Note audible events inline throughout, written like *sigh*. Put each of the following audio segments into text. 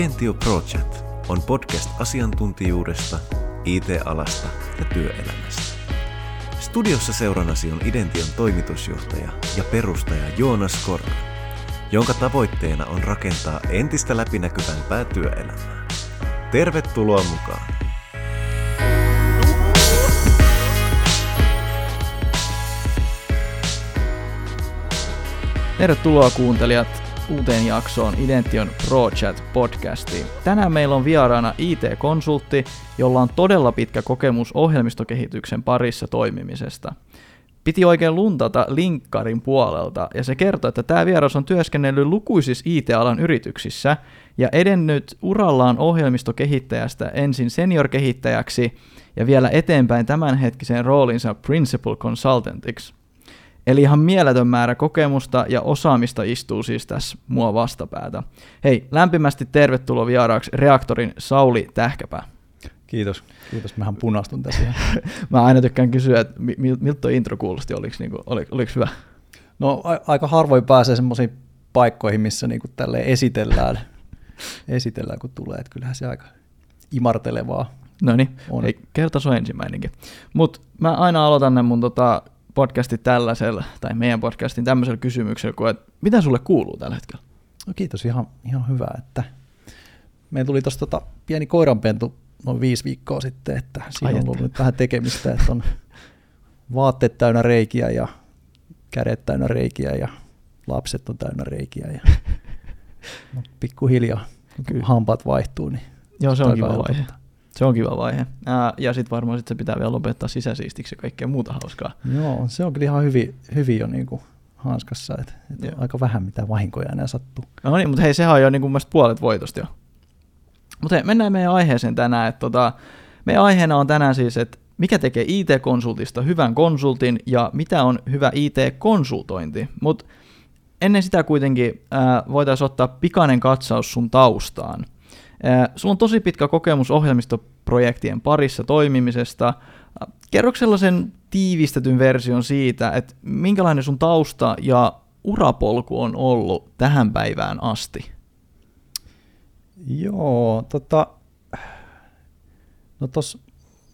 Identio Project on podcast asiantuntijuudesta, IT-alasta ja työelämästä. Studiossa seurannasi on Idention toimitusjohtaja ja perustaja Joonas Korka, jonka tavoitteena on rakentaa entistä läpinäkyvämpää työelämää. Tervetuloa mukaan! Tervetuloa kuuntelijat uuteen jaksoon Idention ProChat podcastiin. Tänään meillä on vieraana IT-konsultti, jolla on todella pitkä kokemus ohjelmistokehityksen parissa toimimisesta. Piti oikein luntata linkkarin puolelta, ja se kertoo, että tämä vieras on työskennellyt lukuisissa IT-alan yrityksissä ja edennyt urallaan ohjelmistokehittäjästä ensin senior-kehittäjäksi ja vielä eteenpäin tämänhetkiseen roolinsa Principal Consultantiksi. Eli ihan mieletön määrä kokemusta ja osaamista istuu siis tässä mua vastapäätä. Hei, lämpimästi tervetuloa vieraaksi reaktorin Sauli Tähkäpää. Kiitos. Kiitos, mähän punastun tässä. *laughs* Mä aina tykkään kysyä, että miltä tuo intro kuulosti, oliko, niinku, oliko, oliko hyvä? No a- aika harvoin pääsee semmoisiin paikkoihin, missä niinku tälle esitellään, *laughs* esitellään, kun tulee. Että kyllähän se aika imartelevaa No niin, kerta se on ensimmäinenkin. Mutta mä aina aloitan ne mun tota, podcasti tällaisella, tai meidän podcastin tämmöisellä kysymyksellä, kuin, että mitä sulle kuuluu tällä hetkellä? No kiitos, ihan, ihan hyvä, että meillä tuli tuosta tota pieni koiranpentu noin viisi viikkoa sitten, että siinä on ollut nyt vähän tekemistä, että on vaatteet täynnä reikiä ja kädet täynnä reikiä ja lapset on täynnä reikiä ja *laughs* no, pikkuhiljaa, kun hampaat vaihtuu, niin Joo, se on kiva vaihe. Se on kiva vaihe. Ää, ja sitten varmaan sit se pitää vielä lopettaa sisäsiistiksi ja kaikkea muuta hauskaa. Joo, se on kyllä ihan hyvin, hyvin jo niin kuin hanskassa, että et aika vähän mitä vahinkoja enää sattuu. No niin, mutta hei, sehän on jo niin kuin puolet voitosta jo. Mutta hei, mennään meidän aiheeseen tänään. Että tota, meidän aiheena on tänään siis, että mikä tekee IT-konsultista hyvän konsultin ja mitä on hyvä IT-konsultointi. Mutta ennen sitä kuitenkin voitaisiin ottaa pikainen katsaus sun taustaan – Sulla on tosi pitkä kokemus ohjelmistoprojektien parissa toimimisesta. Kerro sellaisen tiivistetyn version siitä, että minkälainen sun tausta ja urapolku on ollut tähän päivään asti? Joo, tota, no tos,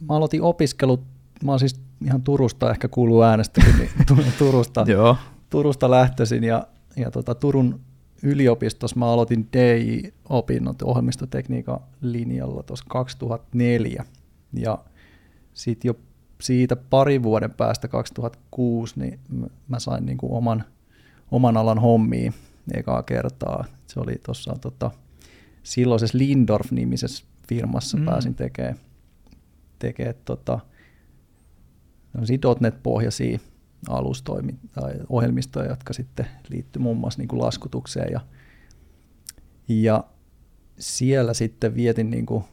mä aloitin opiskelut, mä oon siis ihan Turusta, ehkä kuuluu äänestäkin, niin *laughs* Turusta. Turusta lähtöisin ja, ja tota, Turun yliopistossa mä aloitin DI-opinnot ohjelmistotekniikan linjalla tuossa 2004 ja sitten jo siitä pari vuoden päästä 2006, niin mä sain niin kuin oman, oman alan hommiin ekaa kertaa. Se oli tuossa tota, silloisessa Lindorf-nimisessä firmassa mm. pääsin tekemään tekee, tota, .NET-pohjaisia alustoimi, tai ohjelmistoja, jotka sitten liittyy muun muassa niin kuin laskutukseen. Ja, ja siellä sitten vietin niin kuin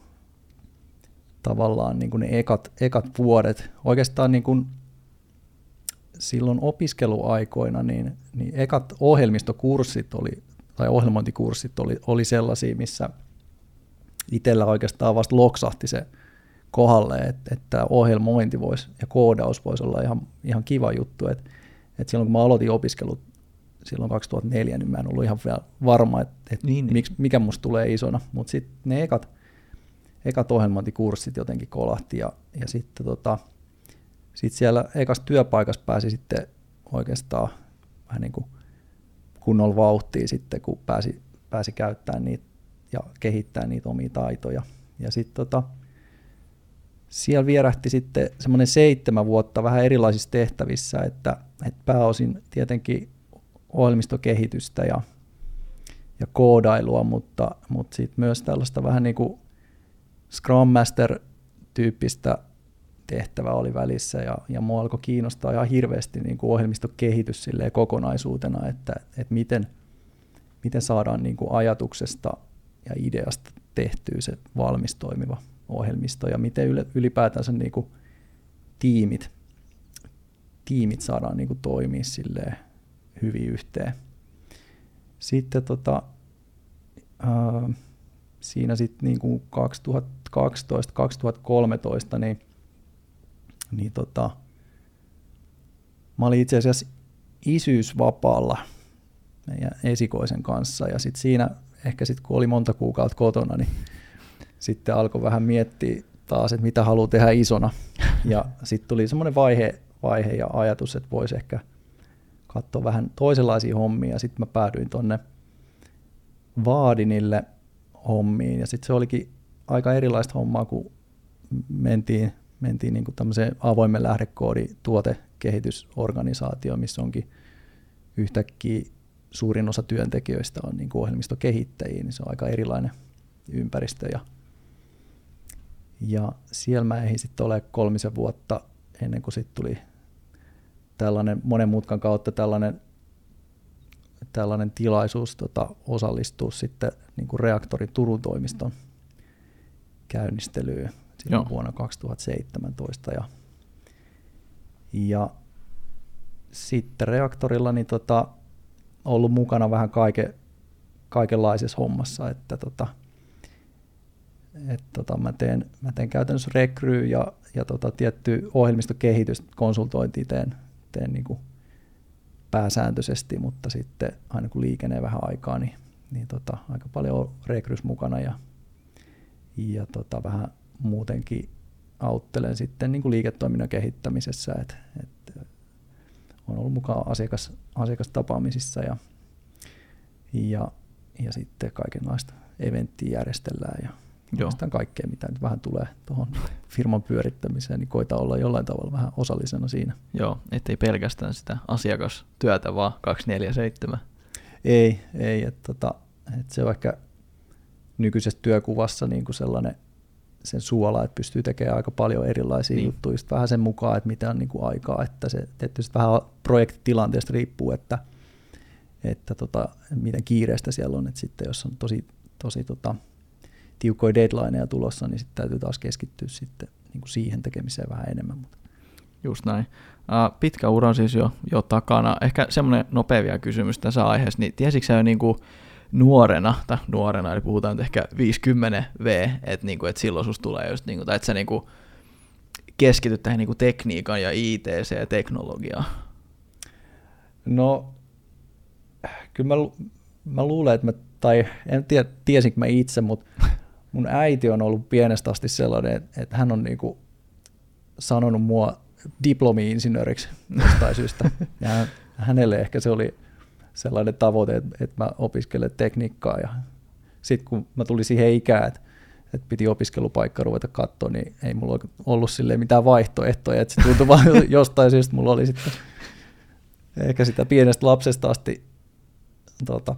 tavallaan niin kuin ne ekat, ekat vuodet. Oikeastaan niin kuin silloin opiskeluaikoina niin, niin ekat ohjelmistokurssit oli, tai ohjelmointikurssit oli, oli sellaisia, missä itsellä oikeastaan vasta loksahti se kohdalle, että, että ohjelmointi voisi ja koodaus voisi olla ihan, ihan kiva juttu. Että, että silloin kun mä aloitin opiskelut silloin 2004, niin mä en ollut ihan vielä varma, että, että niin, miksi, mikä musta tulee isona. Mutta sitten ne ekat, ekat ohjelmointikurssit jotenkin kolahti ja, ja sitten tota, sit siellä ekas työpaikassa pääsi sitten oikeastaan vähän niin kuin kunnolla vauhtia sitten, kun pääsi, pääsi käyttämään niitä ja kehittämään niitä omia taitoja. Ja sitten tota, siellä vierähti sitten semmoinen seitsemän vuotta vähän erilaisissa tehtävissä, että, että pääosin tietenkin ohjelmistokehitystä ja, ja koodailua, mutta, mutta sitten myös tällaista vähän niin kuin Scrum Master-tyyppistä tehtävä oli välissä ja, ja mua alkoi kiinnostaa ihan hirveästi niin kuin ohjelmistokehitys kokonaisuutena, että, että miten, miten saadaan niin kuin ajatuksesta ja ideasta tehtyä se valmis toimiva ohjelmisto ja miten ylipäätänsä niin kuin tiimit, tiimit saadaan niin kuin toimia silleen hyvin yhteen. Sitten tota, ää, siinä sitten niin kuin 2012-2013 niin, niin tota, mä olin itse asiassa isyysvapaalla meidän esikoisen kanssa ja sitten siinä ehkä sitten kun oli monta kuukautta kotona, niin sitten alkoi vähän miettiä taas, että mitä haluaa tehdä isona. *laughs* Ja sitten tuli semmoinen vaihe, vaihe ja ajatus, että voisi ehkä katsoa vähän toisenlaisia hommia. Sitten mä päädyin tonne Vaadinille hommiin ja sitten se olikin aika erilaista hommaa, kun mentiin, mentiin niin kuin tämmöiseen avoimen lähdekoodi tuotekehitysorganisaatioon, missä onkin yhtäkkiä suurin osa työntekijöistä on niin kuin ohjelmistokehittäjiä, niin se on aika erilainen ympäristö. Ja, ja siellä mä ehdin sitten ole kolmisen vuotta ennen kuin sitten tuli tällainen monen mutkan kautta tällainen, tällainen tilaisuus tota, osallistua sitten niin kuin reaktorin Turun toimiston käynnistelyyn silloin vuonna 2017. Ja, ja sitten reaktorilla niin tota, ollut mukana vähän kaike, kaikenlaisessa hommassa, että tota, et tota, mä, teen, mä teen käytännössä rekryy ja, ja tota, tietty ohjelmistokehitys, konsultointi teen, teen niin kuin pääsääntöisesti, mutta sitten aina kun liikenee vähän aikaa, niin, niin tota, aika paljon rekrys mukana ja, ja tota, vähän muutenkin auttelen sitten niin kuin liiketoiminnan kehittämisessä, että et on ollut mukaan asiakas, asiakastapaamisissa ja, ja, ja sitten kaikenlaista eventtiä järjestellään ja Joo. kaikkea, mitä nyt vähän tulee tuohon firman pyörittämiseen, niin koita olla jollain tavalla vähän osallisena siinä. Joo, ettei pelkästään sitä asiakastyötä, vaan 247. Ei, ei että tota, et se on ehkä nykyisessä työkuvassa niin kuin sellainen sen suola, että pystyy tekemään aika paljon erilaisia niin. juttuja, just vähän sen mukaan, että mitä on niin kuin aikaa, että se tietysti vähän projektitilanteesta riippuu, että, että tota, miten kiireistä siellä on, että sitten jos on tosi, tosi tota, tiukkoja deadlineja tulossa, niin sitten täytyy taas keskittyä sitten niin kuin siihen tekemiseen vähän enemmän. Mutta. Just näin. Uh, pitkä ura siis jo, jo takana. Ehkä semmoinen nopea vielä kysymys tässä aiheessa, niin tiesitkö sä jo niin kuin nuorena, tai nuorena, eli puhutaan nyt ehkä 50 V, että, niin kuin, että silloin susta tulee just, niin kuin, tai että sä niin kuin keskityt tähän niin kuin tekniikan ja ITC ja teknologiaan? No, kyllä mä, mä luulen, että mä, tai en tiedä, tiesinkö mä itse, mutta mun äiti on ollut pienestä asti sellainen, että hän on niin kuin sanonut mua diplomi-insinööriksi jostain syystä. *laughs* Ja hänelle ehkä se oli sellainen tavoite, että, että mä opiskelen tekniikkaa ja sitten kun mä tulin siihen ikään, että, että piti opiskelupaikka ruveta katsoa, niin ei mulla ollut sille mitään vaihtoehtoja, että se tuntui vaan *laughs* jostain syystä mulla oli sitten ehkä sitä pienestä lapsesta asti tota,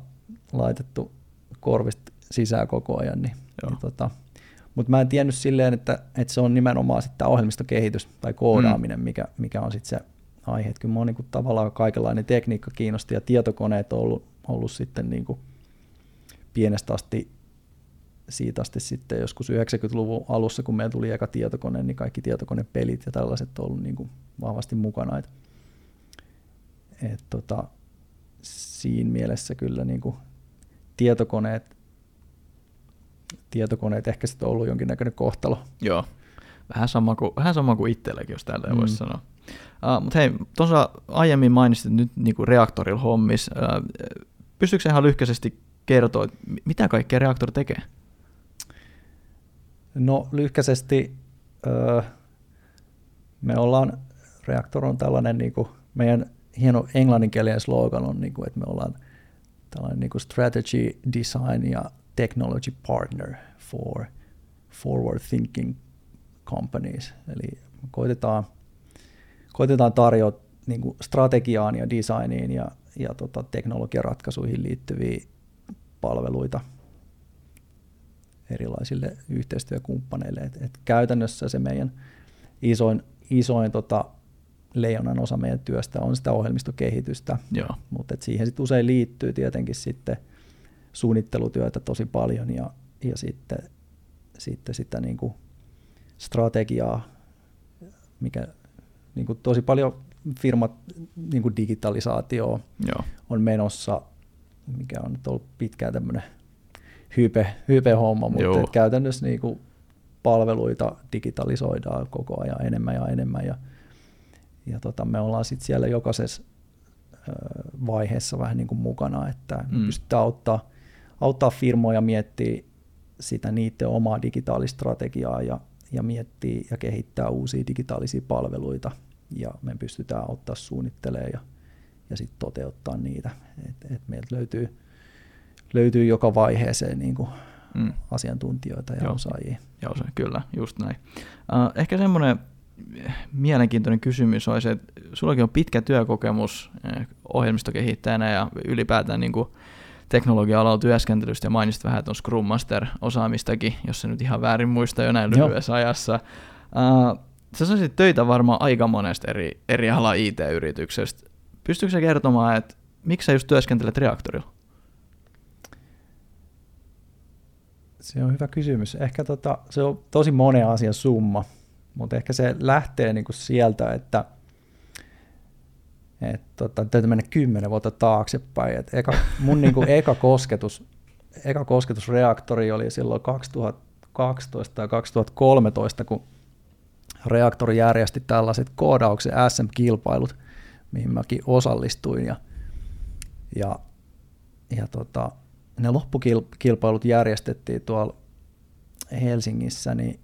laitettu korvista sisään koko ajan, niin, niin tota, mutta mä en tiennyt silleen, että, että se on nimenomaan sitten tämä ohjelmistokehitys tai koodaaminen, mm. mikä, mikä on sitten se aihe. Että kyllä mua niin tavallaan kaikenlainen tekniikka kiinnosti ja tietokoneet on ollut, ollut sitten niin kuin pienestä asti siitä asti sitten joskus 90-luvun alussa, kun meillä tuli eka tietokone, niin kaikki tietokonepelit ja tällaiset on ollut niin kuin vahvasti mukana. Et, et tota, siinä mielessä kyllä niin kuin tietokoneet, tietokoneet ehkä sitten on ollut jonkinnäköinen kohtalo. Joo, vähän sama kuin, vähän sama kuin itselläkin, jos tällä mm. voisi sanoa. Uh, Mutta hei, tuossa aiemmin mainitsit nyt niinku reaktorilla hommis. Uh, pystyykö ihan lyhkäisesti kertoa, mitä kaikkea reaktori tekee? No lyhkäisesti uh, me ollaan, reaktor on tällainen, niinku, meidän hieno englanninkielinen slogan on, niinku, että me ollaan tällainen niinku strategy, design ja technology partner for forward thinking companies. Eli koitetaan koitetaan tarjota niin kuin strategiaan ja designiin ja, ja tota, teknologiaratkaisuihin liittyviä palveluita erilaisille yhteistyökumppaneille. Et, et käytännössä se meidän isoin, isoin tota, leijonan osa meidän työstä on sitä ohjelmistokehitystä, mutta siihen sit usein liittyy tietenkin sitten suunnittelutyötä tosi paljon ja, ja sitten, sitten sitä niin kuin strategiaa, mikä niin kuin tosi paljon firmat niin kuin digitalisaatio Joo. on menossa, mikä on nyt ollut pitkään tämmöinen hype, hype-homma, mutta et käytännössä niin kuin palveluita digitalisoidaan koko ajan enemmän ja enemmän ja, ja tota, me ollaan sitten siellä jokaisessa vaiheessa vähän niin kuin mukana, että mm. pystytään auttaa, auttaa firmoja miettiä sitä niiden omaa digitaalistrategiaa ja, ja miettiä ja kehittää uusia digitaalisia palveluita ja me pystytään auttaa suunnittelemaan ja, ja sitten toteuttaa niitä. Et, et meiltä löytyy, löytyy joka vaiheeseen niin kuin mm. asiantuntijoita ja Joo. osaajia. Joo, se, kyllä, just näin. Uh, ehkä semmoinen mielenkiintoinen kysymys olisi, että sullakin on pitkä työkokemus eh, ohjelmistokehittäjänä ja ylipäätään niin kuin teknologia-alalla työskentelystä ja mainitsit vähän, että on Scrum Master-osaamistakin, jos se nyt ihan väärin muista jo näin lyhyessä Joo. ajassa. Uh, sä saisit töitä varmaan aika monesta eri, eri ala IT-yrityksestä. Pystyykö sä kertomaan, että miksi sä just työskentelet reaktorilla? Se on hyvä kysymys. Ehkä tota, se on tosi monen asian summa, mutta ehkä se lähtee niinku sieltä, että et tota, täytyy mennä kymmenen vuotta taaksepäin. Et eka, mun niinku eka, kosketus, eka kosketusreaktori oli silloin 2012 tai 2013, kun reaktori järjesti tällaiset koodauksen SM-kilpailut, mihin mäkin osallistuin. Ja, ja, ja tota, ne loppukilpailut järjestettiin tuolla Helsingissä, niin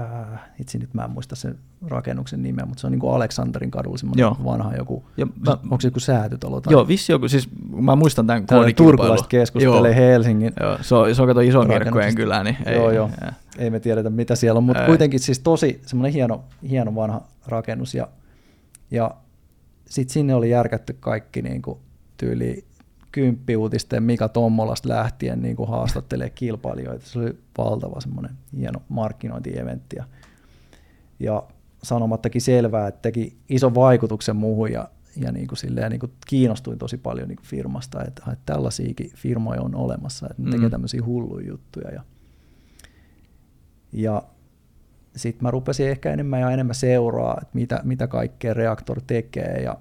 äh, itse nyt mä en muista sen rakennuksen nimeä, mutta se on niin kuin Aleksanterin kadulla semmoinen joo. vanha joku, ja mä, onko se joku säätytalo? Tai joo, vissi joku, siis mä muistan tämän Turkulaiset keskustelee joo. Helsingin. Joo, se on, se on kato iso kirkkojen kylä, niin ei, joo, joo. Ei, ei me tiedetä mitä siellä on, mutta ei. kuitenkin siis tosi semmoinen hieno, hieno vanha rakennus ja, ja sitten sinne oli järkätty kaikki niin kuin tyyli kymppiuutisten Mika Tommolasta lähtien niin kuin haastattelee kilpailijoita. Se oli valtava semmoinen hieno markkinointieventti. Ja, ja sanomattakin selvää, että teki ison vaikutuksen muuhun ja, ja niin kuin silleen, niin kuin kiinnostuin tosi paljon niin kuin firmasta, että, että tällaisiakin firmoja on olemassa, että ne mm. tekee tämmöisiä hulluja juttuja. Ja, ja sitten mä rupesin ehkä enemmän ja enemmän seuraa, että mitä, mitä kaikkea Reaktor tekee ja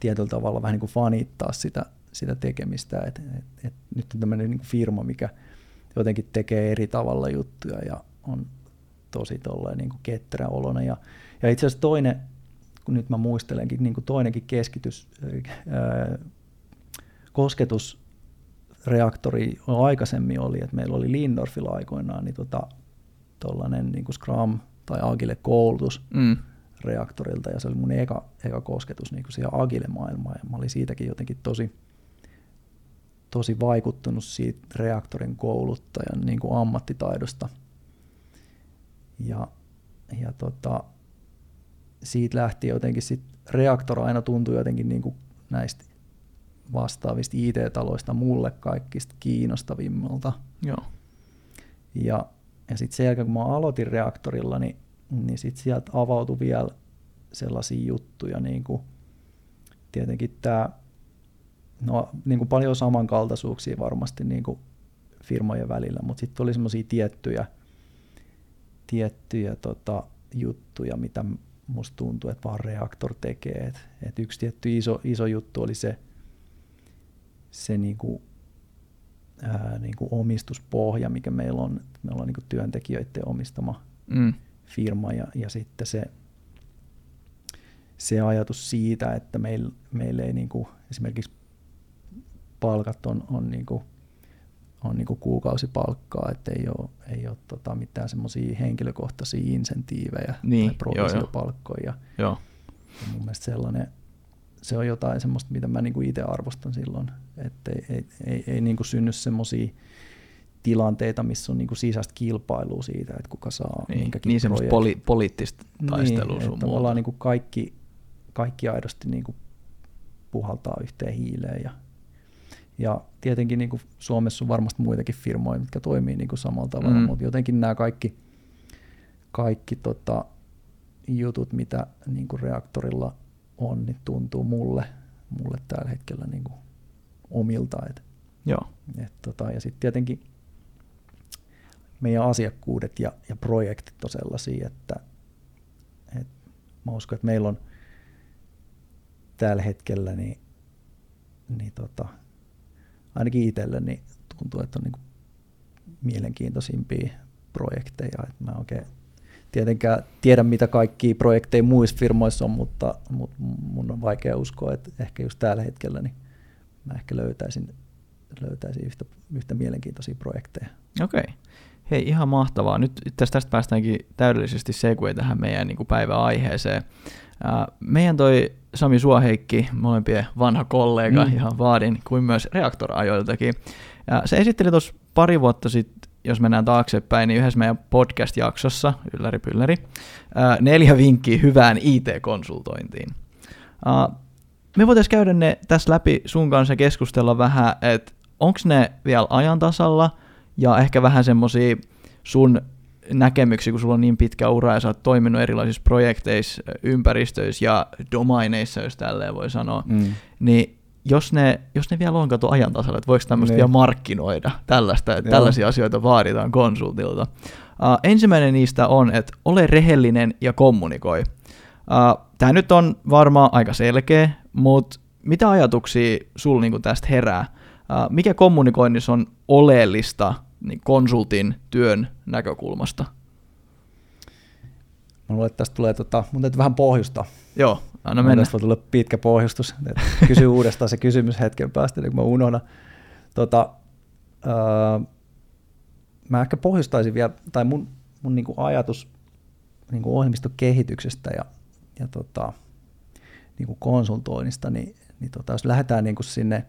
tietyllä tavalla vähän niin kuin fanittaa sitä, sitä tekemistä, että et, et nyt on tämmöinen niin firma, mikä jotenkin tekee eri tavalla juttuja ja on tosi niin kuin ketterä olona. Ja, ja itse asiassa toinen, kun nyt mä muistelenkin, niin kuin toinenkin keskitys, ää, kosketusreaktori aikaisemmin oli, että meillä oli Lindorfilla aikoinaan niin tota, niin kuin Scrum tai Agile koulutus mm. reaktorilta ja se oli mun eka, eka kosketus niin kuin siihen Agile-maailmaan ja mä olin siitäkin jotenkin tosi, tosi vaikuttunut siitä reaktorin kouluttajan niin kuin ammattitaidosta. Ja, ja tota, siitä lähti jotenkin sit reaktor aina tuntui jotenkin niin kuin näistä vastaavista IT-taloista mulle kaikista kiinnostavimmalta. Joo. Ja, ja sitten sen jälkeen, kun mä aloitin reaktorilla, niin, niin sitten sieltä avautui vielä sellaisia juttuja, niin kuin tietenkin tämä no, niin kuin paljon samankaltaisuuksia varmasti niin kuin firmojen välillä, mutta sitten oli semmoisia tiettyjä, tiettyjä tota, juttuja, mitä musta tuntuu, että vaan Reaktor tekee. Et, et yksi tietty iso, iso juttu oli se, se niin kuin, ää, niin kuin omistuspohja, mikä meillä on. Meillä on niin kuin työntekijöiden omistama mm. firma ja, ja sitten se, se ajatus siitä, että meillä meil ei niin kuin, esimerkiksi palkat on, on, niinku, on niinku kuukausipalkkaa, että ei ole, ei ole tota mitään semmoisia henkilökohtaisia insentiivejä niin, tai provisiopalkkoja. Joo, joo. Ja mun mielestä sellainen, se on jotain semmoista, mitä mä niinku itse arvostan silloin, että ei, ei, ei, ei niinku synny semmoisia tilanteita, missä on niinku sisäistä kilpailua siitä, että kuka saa niin, minkäkin Niin semmoista poli- poliittista taistelua niin, sun tavallaan niinku kaikki, kaikki aidosti niinku puhaltaa yhteen hiileen ja ja tietenkin niin kuin Suomessa on varmasti muitakin firmoja, jotka toimii niin kuin samalla tavalla, mm. mutta jotenkin nämä kaikki, kaikki tota, jutut, mitä niin kuin reaktorilla on, niin tuntuu mulle, mulle tällä hetkellä niin kuin omilta. Et, Joo. Et, tota, ja sitten tietenkin meidän asiakkuudet ja, ja projektit on sellaisia, että et mä uskon, että meillä on tällä hetkellä niin, niin tota, ainakin itselleni niin tuntuu, että on niin kuin mielenkiintoisimpia projekteja. Että mä oikein tietenkään tiedä, mitä kaikki projekteja muissa firmoissa on, mutta, mutta mun on vaikea uskoa, että ehkä just tällä hetkellä niin mä ehkä löytäisin, löytäisi yhtä, yhtä mielenkiintoisia projekteja. Okei. Okay. Hei, ihan mahtavaa. Nyt tästä, tästä päästäänkin täydellisesti segue tähän meidän niin päiväaiheeseen. meidän toi Sami Suoheikki, molempien vanha kollega, mm. ihan vaadin, kuin myös reaktorajoiltakin. Ja se esitteli tuossa pari vuotta sitten, jos mennään taaksepäin, niin yhdessä meidän podcast-jaksossa, ylläri pylläri, neljä vinkkiä hyvään IT-konsultointiin. Me voitaisiin käydä ne tässä läpi sun kanssa keskustella vähän, että onko ne vielä ajan tasalla ja ehkä vähän semmoisia sun näkemyksiä, kun sulla on niin pitkä ura ja sä oot toiminut erilaisissa projekteissa, ympäristöissä ja domaineissa, jos tälleen voi sanoa, mm. niin jos ne, jos ne vielä on kato ajan tasalla, että voiko tämmöistä niin. vielä markkinoida, tällaista, että tällaisia asioita vaaditaan konsultilta. Uh, ensimmäinen niistä on, että ole rehellinen ja kommunikoi. Uh, Tämä nyt on varmaan aika selkeä, mutta mitä ajatuksia sul niinku tästä herää? Uh, mikä kommunikoinnissa on oleellista niin konsultin työn näkökulmasta? Mä luulen, että tästä tulee tota, mun täytyy vähän pohjusta. Joo, anna mennä. Tästä voi tulla pitkä pohjustus. Kysy uudestaan se kysymys hetken päästä, niin kun mä unohdan. Tota, öö, mä ehkä pohjustaisin vielä, tai mun, mun niinku ajatus niinku ohjelmistokehityksestä ja, ja tota, niinku konsultoinnista, niin, niin tota, jos lähdetään niinku sinne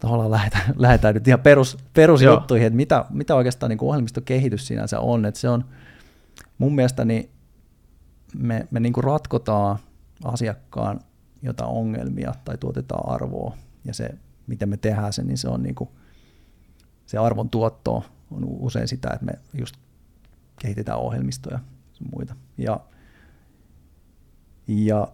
tavallaan lähdetään, *laughs* lähdetään nyt ihan perus, perusjuttuihin, että mitä, mitä oikeastaan niin ohjelmistokehitys sinänsä on. Että se on mun mielestä niin me, me niin kuin ratkotaan asiakkaan jotain ongelmia tai tuotetaan arvoa ja se, miten me tehdään sen, niin se on niin kuin, se arvon tuotto on usein sitä, että me just kehitetään ohjelmistoja ja muita. Ja, ja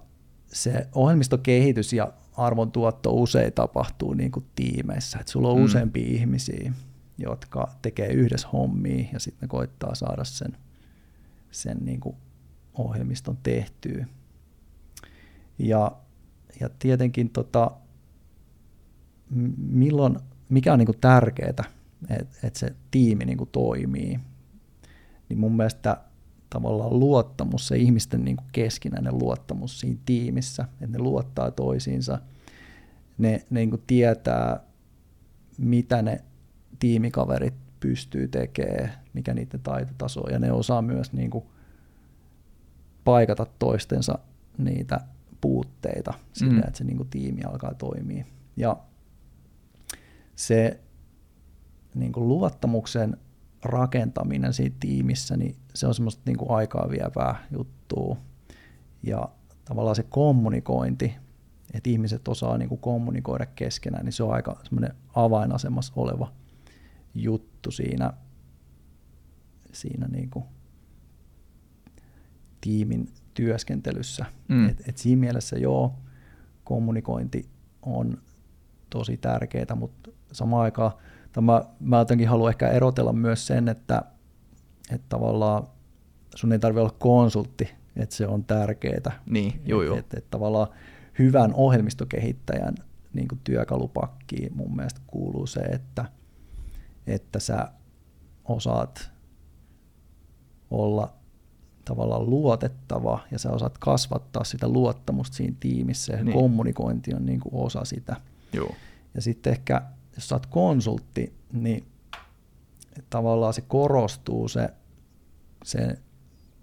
se ohjelmistokehitys ja arvon tuotto usein tapahtuu niin kuin tiimeissä. Et sulla on mm. useampia ihmisiä, jotka tekee yhdessä hommia ja sitten ne koittaa saada sen, sen niin kuin ohjelmiston tehtyä. Ja, ja tietenkin tota, milloin, mikä on niin kuin tärkeää, että et se tiimi niin kuin toimii, niin mun mielestä tavallaan luottamus, se ihmisten niin kuin keskinäinen luottamus siinä tiimissä, että ne luottaa toisiinsa, ne, ne niin kuin tietää, mitä ne tiimikaverit pystyy tekemään, mikä niiden taitotaso on, ja ne osaa myös niin kuin paikata toistensa niitä puutteita sillä, mm. että se niin kuin tiimi alkaa toimia. Ja se niin kuin luottamuksen rakentaminen siinä tiimissä, niin se on semmoista niin kuin aikaa vievää juttua. Ja tavallaan se kommunikointi, että ihmiset osaa niin kuin kommunikoida keskenään, niin se on aika semmoinen avainasemassa oleva juttu siinä, siinä niin kuin tiimin työskentelyssä. Mm. Et, et siinä mielessä joo, kommunikointi on tosi tärkeää, mutta samaan aikaan mä, mä jotenkin haluan ehkä erotella myös sen, että, että tavallaan sun ei tarvitse olla konsultti, että se on tärkeää. Niin, joo, joo. Että, että tavallaan hyvän ohjelmistokehittäjän niin kuin työkalupakkiin mun mielestä kuuluu se, että, että sä osaat olla tavallaan luotettava ja sä osaat kasvattaa sitä luottamusta siinä tiimissä ja niin. kommunikointi on niin kuin osa sitä. Joo. Ja sitten ehkä jos sä oot konsultti, niin tavallaan se korostuu se, se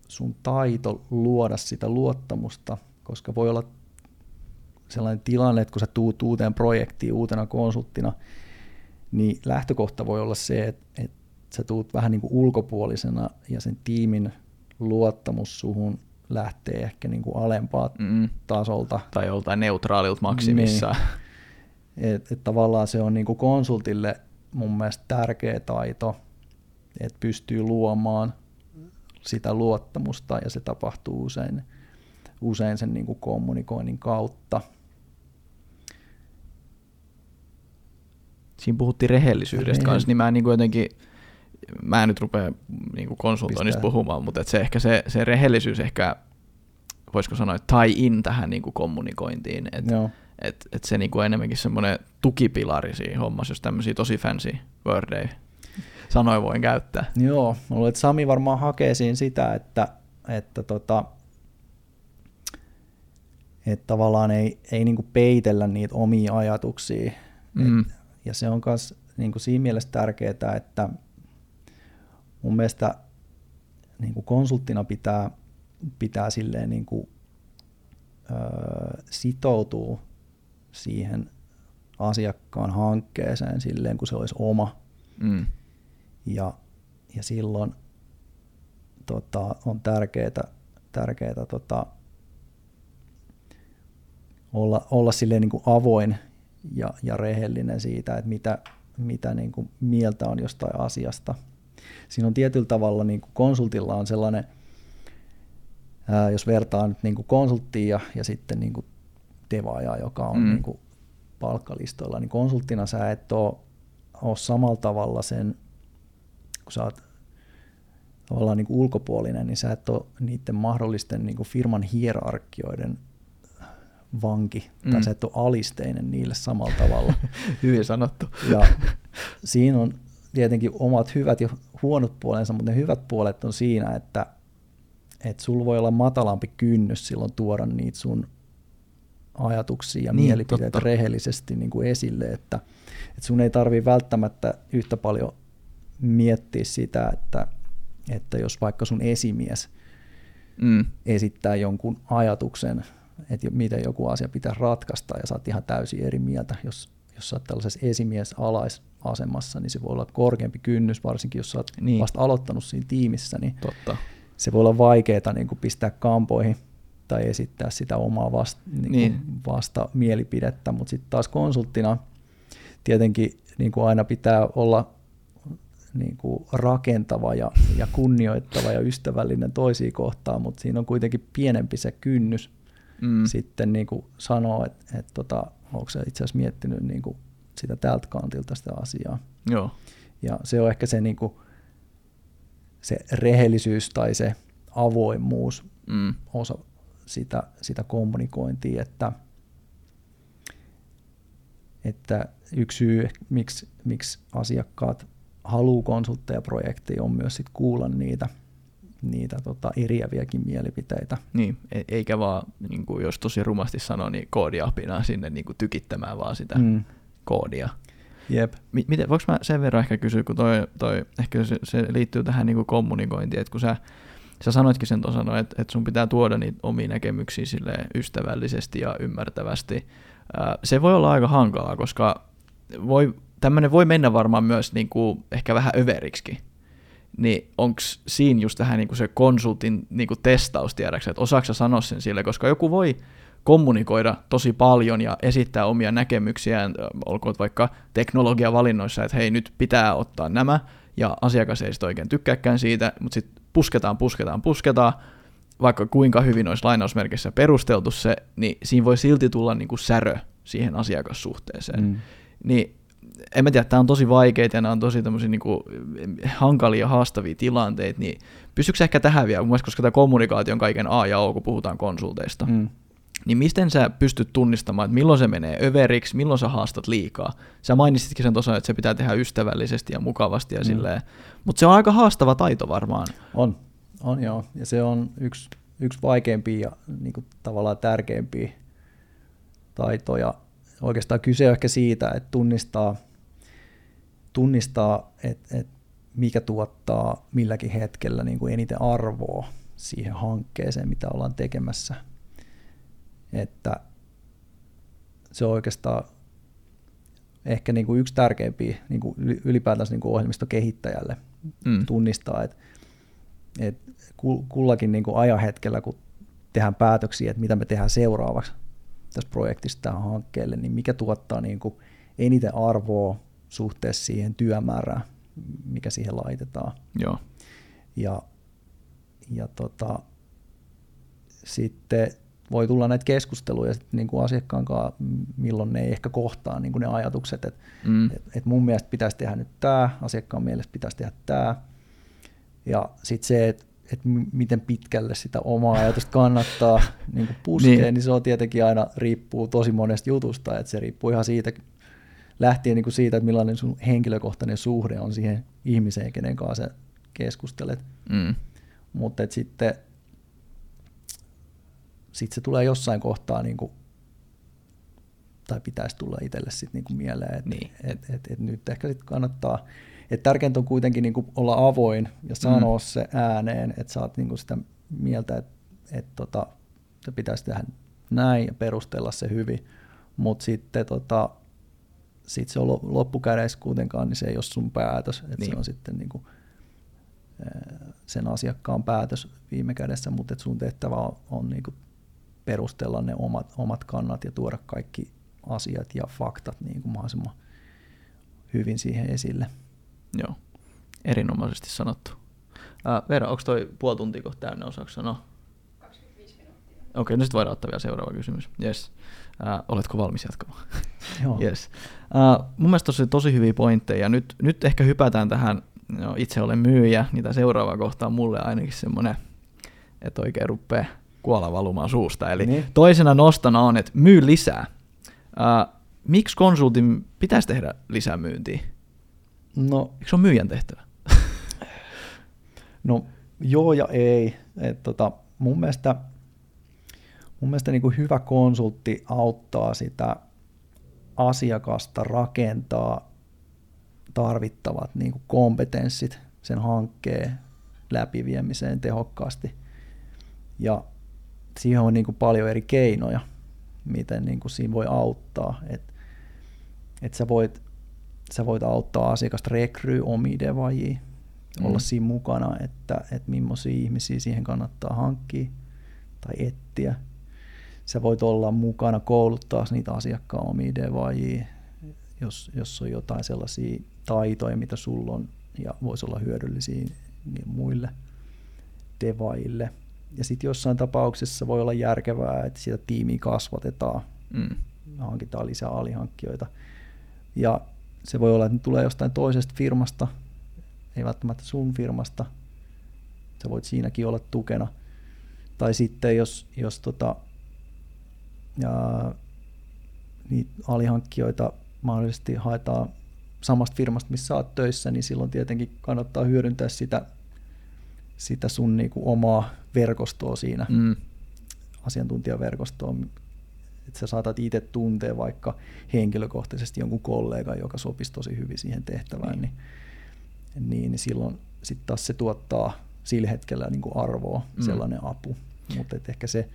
sun taito luoda sitä luottamusta, koska voi olla sellainen tilanne, että kun sä tuut uuteen projektiin uutena konsulttina, niin lähtökohta voi olla se, että, että sä tuut vähän niin kuin ulkopuolisena ja sen tiimin luottamus suhun lähtee ehkä niin kuin alempaa mm. tasolta. Tai joltain neutraalilta maksimissa. Niin. Et, et tavallaan se on niin kuin konsultille mun mielestä tärkeä taito, että pystyy luomaan sitä luottamusta ja se tapahtuu usein, usein sen niin kuin kommunikoinnin kautta. Siinä puhuttiin rehellisyydestä kanssa, niin mä niin kuin jotenkin, mä en nyt rupea niin kuin konsultoinnista Pistää. puhumaan, mutta et se ehkä se, se rehellisyys ehkä, voisiko sanoa, tie in tähän niin kuin kommunikointiin, että että et se niinku enemmänkin semmoinen tukipilari siinä hommassa, jos tämmöisiä tosi fancy wordeja sanoja voin käyttää. Joo, mä luulen, että Sami varmaan hakee siinä sitä, että, että tota, että tavallaan ei, ei niinku peitellä niitä omia ajatuksia. Mm. Et, ja se on myös niin siinä mielessä tärkeää, että mun mielestä niin kuin konsulttina pitää, pitää silleen niin kuin, ö, sitoutua siihen asiakkaan hankkeeseen silleen, kun se olisi oma. Mm. Ja, ja silloin tota, on tärkeää, tärkeää tota, olla, olla silleen niin kuin avoin ja, ja rehellinen siitä, että mitä, mitä niin kuin mieltä on jostain asiasta. Siinä on tietyllä tavalla niin kuin konsultilla on sellainen, ää, jos vertaa nyt niin kuin konsulttia ja, ja sitten niin kuin devaajaa, joka on mm. niin kuin palkkalistoilla, niin konsulttina sä et ole, ole samalla tavalla sen, kun sä oot tavallaan niin kuin ulkopuolinen, niin sä et ole niiden mahdollisten niin kuin firman hierarkioiden vanki, mm. tai sä et ole alisteinen niille samalla tavalla. *laughs* Hyvin sanottu. Ja siinä on tietenkin omat hyvät ja huonot puolensa, mutta ne hyvät puolet on siinä, että, että sulla voi olla matalampi kynnys silloin tuoda niitä sun ajatuksia ja niin, mielipiteitä totta. rehellisesti niin kuin esille, että, että sun ei tarvi välttämättä yhtä paljon miettiä sitä, että, että jos vaikka sun esimies mm. esittää jonkun ajatuksen, että miten joku asia pitää ratkaista ja sä oot ihan täysin eri mieltä, jos, jos sä oot tällaisessa esimies alaisasemassa, niin se voi olla korkeampi kynnys, varsinkin jos sä oot niin. vasta aloittanut siinä tiimissä, niin Totta. se voi olla vaikeaa niin kuin pistää kampoihin tai esittää sitä omaa vasta, niin niin. vasta mielipidettä, mutta sitten taas konsulttina tietenkin niin kuin aina pitää olla niin kuin rakentava ja, ja kunnioittava ja ystävällinen toisia kohtaan, mutta siinä on kuitenkin pienempi se kynnys mm. sitten niin kuin sanoa, että, että tota, onko se itse asiassa miettinyt niin kuin sitä tältä kantilta sitä asiaa. Joo. Ja se on ehkä se, niin kuin, se rehellisyys tai se avoimuus mm. osa sitä, sitä kommunikointia, että, että yksi syy, miksi, miksi asiakkaat haluaa konsulttajaprojektia, on myös sit kuulla niitä, niitä tota, eriäviäkin mielipiteitä. Niin, e- eikä vaan, niin kuin jos tosi rumasti sanoo, niin koodiapinaa sinne niin kuin tykittämään vaan sitä mm. koodia. Jep. Miten, voinko mä sen verran ehkä kysyä, kun toi, toi ehkä se, se liittyy tähän niin kuin kommunikointiin, että kun sä sä sanoitkin sen tuossa, että, että sun pitää tuoda niitä omia näkemyksiä sille ystävällisesti ja ymmärtävästi. Se voi olla aika hankalaa, koska voi, tämmöinen voi mennä varmaan myös niin kuin ehkä vähän överiksi. Niin onko siinä just tähän niin kuin se konsultin niin kuin testaus, tiedäksä, että osaako sanoa sen sille, koska joku voi kommunikoida tosi paljon ja esittää omia näkemyksiään, olkoon vaikka teknologiavalinnoissa, että hei nyt pitää ottaa nämä, ja asiakas ei sitten oikein tykkääkään siitä, mutta sitten pusketaan, pusketaan, pusketaan, vaikka kuinka hyvin olisi lainausmerkissä perusteltu se, niin siinä voi silti tulla niin kuin särö siihen asiakassuhteeseen. Mm. Niin en mä tiedä, tämä on tosi vaikeita ja nämä on tosi tämmöisiä niin kuin hankalia ja haastavia tilanteita, niin pystyykö ehkä tähän vielä, koska tämä kommunikaatio on kaiken A ja O, kun puhutaan konsulteista. Mm niin miten sä pystyt tunnistamaan, että milloin se menee överiksi, milloin sä haastat liikaa? Sä mainitsitkin sen tosiaan, että se pitää tehdä ystävällisesti ja mukavasti ja mm. silleen, mutta se on aika haastava taito varmaan. On, on joo, ja se on yksi, yksi vaikeimpia ja niin kuin, tavallaan tärkeimpiä taitoja. Oikeastaan kyse on ehkä siitä, että tunnistaa, tunnistaa että, että mikä tuottaa milläkin hetkellä niin kuin eniten arvoa siihen hankkeeseen, mitä ollaan tekemässä – että se on oikeastaan ehkä niin kuin yksi tärkeimpiä niin kuin ylipäätänsä niin kuin ohjelmistokehittäjälle mm. tunnistaa, että, että kullakin niin kuin ajanhetkellä, kun tehdään päätöksiä, että mitä me tehdään seuraavaksi tässä projektissa tähän hankkeelle, niin mikä tuottaa niin kuin eniten arvoa suhteessa siihen työmäärään, mikä siihen laitetaan. Joo. Ja, ja tota, sitten voi tulla näitä keskusteluja sit niin kuin asiakkaan kanssa, milloin ne ei ehkä kohtaa niin kuin ne ajatukset, että mm. et, et mun mielestä pitäisi tehdä nyt tämä, asiakkaan mielestä pitäisi tehdä tämä. Ja sitten se, että et miten pitkälle sitä omaa ajatusta kannattaa *laughs* niin kuin puskea, niin. niin se on tietenkin aina riippuu tosi monesta jutusta, että se riippuu ihan siitä, lähtien niin kuin siitä, että millainen sun henkilökohtainen suhde on siihen ihmiseen, kenen kanssa sä keskustelet. Mm. Mutta sitten sitten se tulee jossain kohtaa, niin kuin, tai pitäisi tulla itselle sitten niinku mieleen, että Niin. et, et, et nyt ehkä sitten kannattaa, että tärkeintä on kuitenkin niinku olla avoin ja sanoa mm. se ääneen, että saat niinku sitä mieltä, että et tota, se pitäisi tehdä näin ja perustella se hyvin, mutta sitten tota, sit se on lo- loppukädessä kuitenkaan, niin se ei ole sun päätös, että Niin. se on sitten niinku, sen asiakkaan päätös viime kädessä, mutta et sun tehtävä on, on niinku perustella ne omat, omat kannat ja tuoda kaikki asiat ja faktat niin kuin mahdollisimman hyvin siihen esille. Joo, erinomaisesti sanottu. Äh, Veera, onko toi puoli tuntia kohta täynnä, osaako sanoa? 25 minuuttia. Okei, no sitten voidaan ottaa vielä seuraava kysymys. Yes. Äh, oletko valmis jatkamaan? *laughs* Joo. Yes. Uh, mun mielestä tosi, tosi hyviä pointteja. Nyt, nyt ehkä hypätään tähän, no, itse olen myyjä, niin tämä seuraava kohta on mulle ainakin semmoinen, että oikein rupeaa kuola valumaan suusta. Eli Niin. toisena nostona on, että myy lisää. Uh, miksi konsultin pitäisi tehdä lisämyyntiä? No, Eikö se ole myyjän tehtävä? *laughs* no joo ja ei. Et tota, mun mielestä, mun mielestä niin kuin hyvä konsultti auttaa sitä asiakasta rakentaa tarvittavat niin kuin kompetenssit sen hankkeen läpiviemiseen tehokkaasti. Ja siihen on niin kuin paljon eri keinoja, miten niin kuin siinä voi auttaa. Et, et sä, voit, sä voit auttaa asiakasta rekryy omia devaajia, Mm. olla siinä mukana, että, että millaisia ihmisiä siihen kannattaa hankkia tai etsiä. Sä voit olla mukana kouluttaa niitä asiakkaan omia devaajia, jos, jos on jotain sellaisia taitoja, mitä sulla on ja voisi olla hyödyllisiä niin muille devaajille. Ja sitten jossain tapauksessa voi olla järkevää, että sitä tiimiä kasvatetaan, Mm. hankitaan lisää alihankkijoita. Ja se voi olla, että ne tulee jostain toisesta firmasta, ei välttämättä sun firmasta. Sä voit siinäkin olla tukena. Tai sitten jos, jos tota, ja, niitä alihankkijoita mahdollisesti haetaan samasta firmasta, missä sä oot töissä, niin silloin tietenkin kannattaa hyödyntää sitä, sitä sun niinku omaa verkostoa siinä Mm. asiantuntijaverkostoon, että sä saatat itse tuntea vaikka henkilökohtaisesti jonkun kollegan, joka sopisi tosi hyvin siihen tehtävään, niin, niin, niin silloin sitten taas se tuottaa sillä hetkellä niin kuin arvoa, Mm. sellainen apu. Mutta ehkä se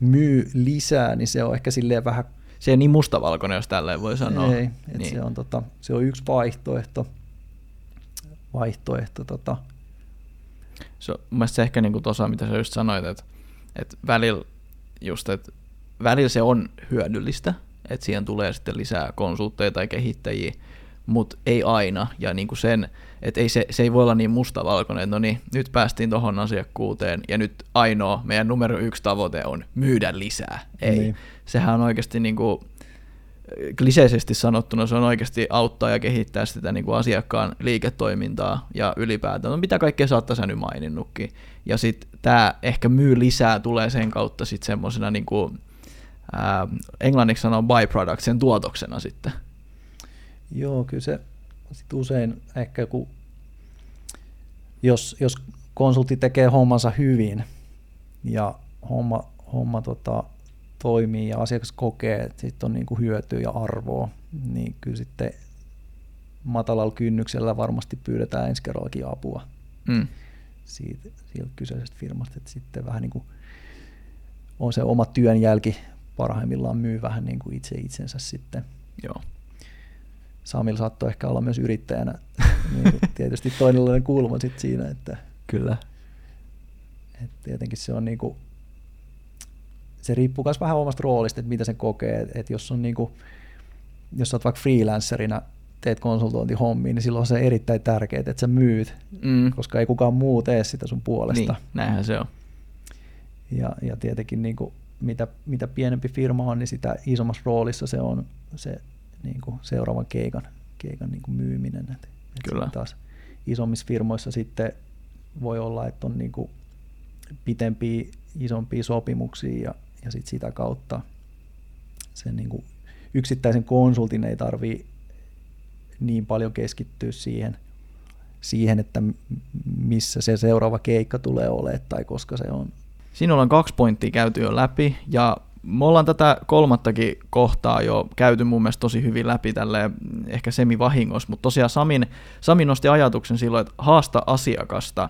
myy lisää, niin se on ehkä silleen vähän Se ei niin mustavalkoinen, jos tälleen voi sanoa. ei, et niin. se, on, tota, se on yksi vaihtoehto. vaihtoehto tota, se mielestä se ehkä niinku tuossa, mitä sä just sanoit, että, että välillä just, että välillä se on hyödyllistä, että siihen tulee sitten lisää konsultteja tai kehittäjiä, mutta ei aina. Ja niinku sen, että ei se, se ei voi olla niin mustavalkoinen, että no niin, nyt päästiin tuohon asiakkuuteen ja nyt ainoa meidän numero yksi tavoite on myydä lisää. Ei. Niin. Sehän on oikeasti niinku, kliseisesti sanottuna se on oikeasti auttaa ja kehittää sitä niin kuin asiakkaan liiketoimintaa ja ylipäätään, no mitä kaikkea sä oot tässä nyt maininnutkin. Ja sitten tämä ehkä myy lisää tulee sen kautta sitten semmoisena niin kuin, ää, englanniksi sanoo byproduct, sen tuotoksena sitten. Joo, kyllä se sit usein ehkä kun, jos, jos konsultti tekee hommansa hyvin ja homma, homma tota, toimii ja asiakas kokee, että siitä on niin kuin hyötyä ja arvoa, niin kyllä sitten matalalla kynnyksellä varmasti pyydetään ensi kerrallakin apua Mm. siitä, siitä kyseisestä firmasta, että sitten vähän niin kuin on se oma työnjälki parhaimmillaan myy vähän niin kuin itse itsensä sitten. Joo. Samilla saattoi ehkä olla myös yrittäjänä *laughs* niin tietysti toinenlainen kulma sit siinä, että, Kyllä. että tietenkin se on niin kuin, se riippuu myös vähän omasta roolista, että mitä sen kokee, että, että jos on niin kuin, jos oot vaikka freelancerina, teet konsultointihommia, niin silloin on se erittäin tärkeää, että sä myyt, Mm. koska ei kukaan muu tee sitä sun puolesta. Niin, näinhän se on. Ja, ja tietenkin niin kuin, mitä, mitä pienempi firma on, niin sitä isommassa roolissa se on se niin kuin seuraavan keikan, keikan niin kuin myyminen. Et, et Kyllä. taas isommissa firmoissa sitten voi olla, että on niin kuin pitempiä, isompia sopimuksia ja, ja sit sitä kautta sen niin kuin yksittäisen konsultin ei tarvii niin paljon keskittyä siihen, siihen, että missä se seuraava keikka tulee olemaan tai koska se on Siinä ollaan kaksi pointtia käyty jo läpi, ja Me ollaan tätä kolmattakin kohtaa jo käyty mun mielestä tosi hyvin läpi tälle ehkä semivahingossa, mutta tosiaan Samin, Sami nosti ajatuksen silloin, että haasta asiakasta.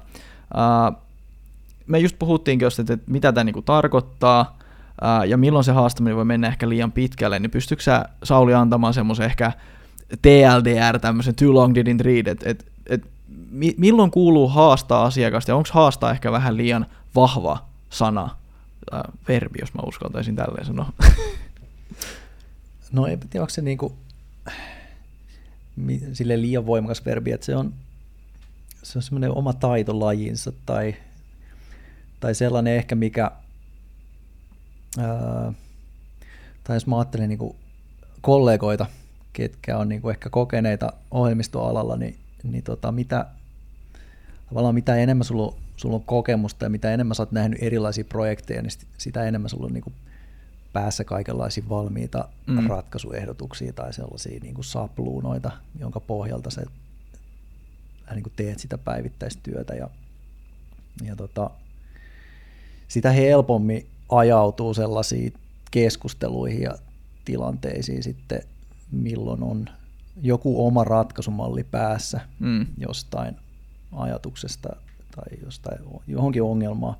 Me just puhuttiinkin just, että mitä tämä niinku tarkoittaa ja milloin se haastaminen voi mennä ehkä liian pitkälle, niin pystyykö sä Sauli antamaan semmoisen ehkä TLDR, tämmöisen too long didn't read, että et, et, mi, milloin kuuluu haastaa asiakasta ja onko haastaa ehkä vähän liian vahva sana, ää, verbi, jos mä uskaltaisin tälleen sanoa. No ei tiedä, onko se niinku, sille liian voimakas verbi, että se on, se on semmoinen oma taitolajinsa tai, tai sellainen ehkä, mikä, ää, tai jos mä ajattelen niinku kollegoita, ketkä on niinku ehkä kokeneita ohjelmistoalalla, niin, niin tota, mitä, mitä enemmän sulla on, sulla on kokemusta ja mitä enemmän sä oot nähnyt erilaisia projekteja, niin sitä enemmän sulla on niinku päässä kaikenlaisia valmiita mm. ratkaisuehdotuksia tai sellaisia niin kuin sapluunoita, jonka pohjalta sä niin kuin teet sitä päivittäistyötä ja, ja tota, sitä helpommin ajautuu sellaisiin keskusteluihin ja tilanteisiin sitten, milloin on joku oma ratkaisumalli päässä mm. jostain ajatuksesta tai jostain johonkin ongelmaa.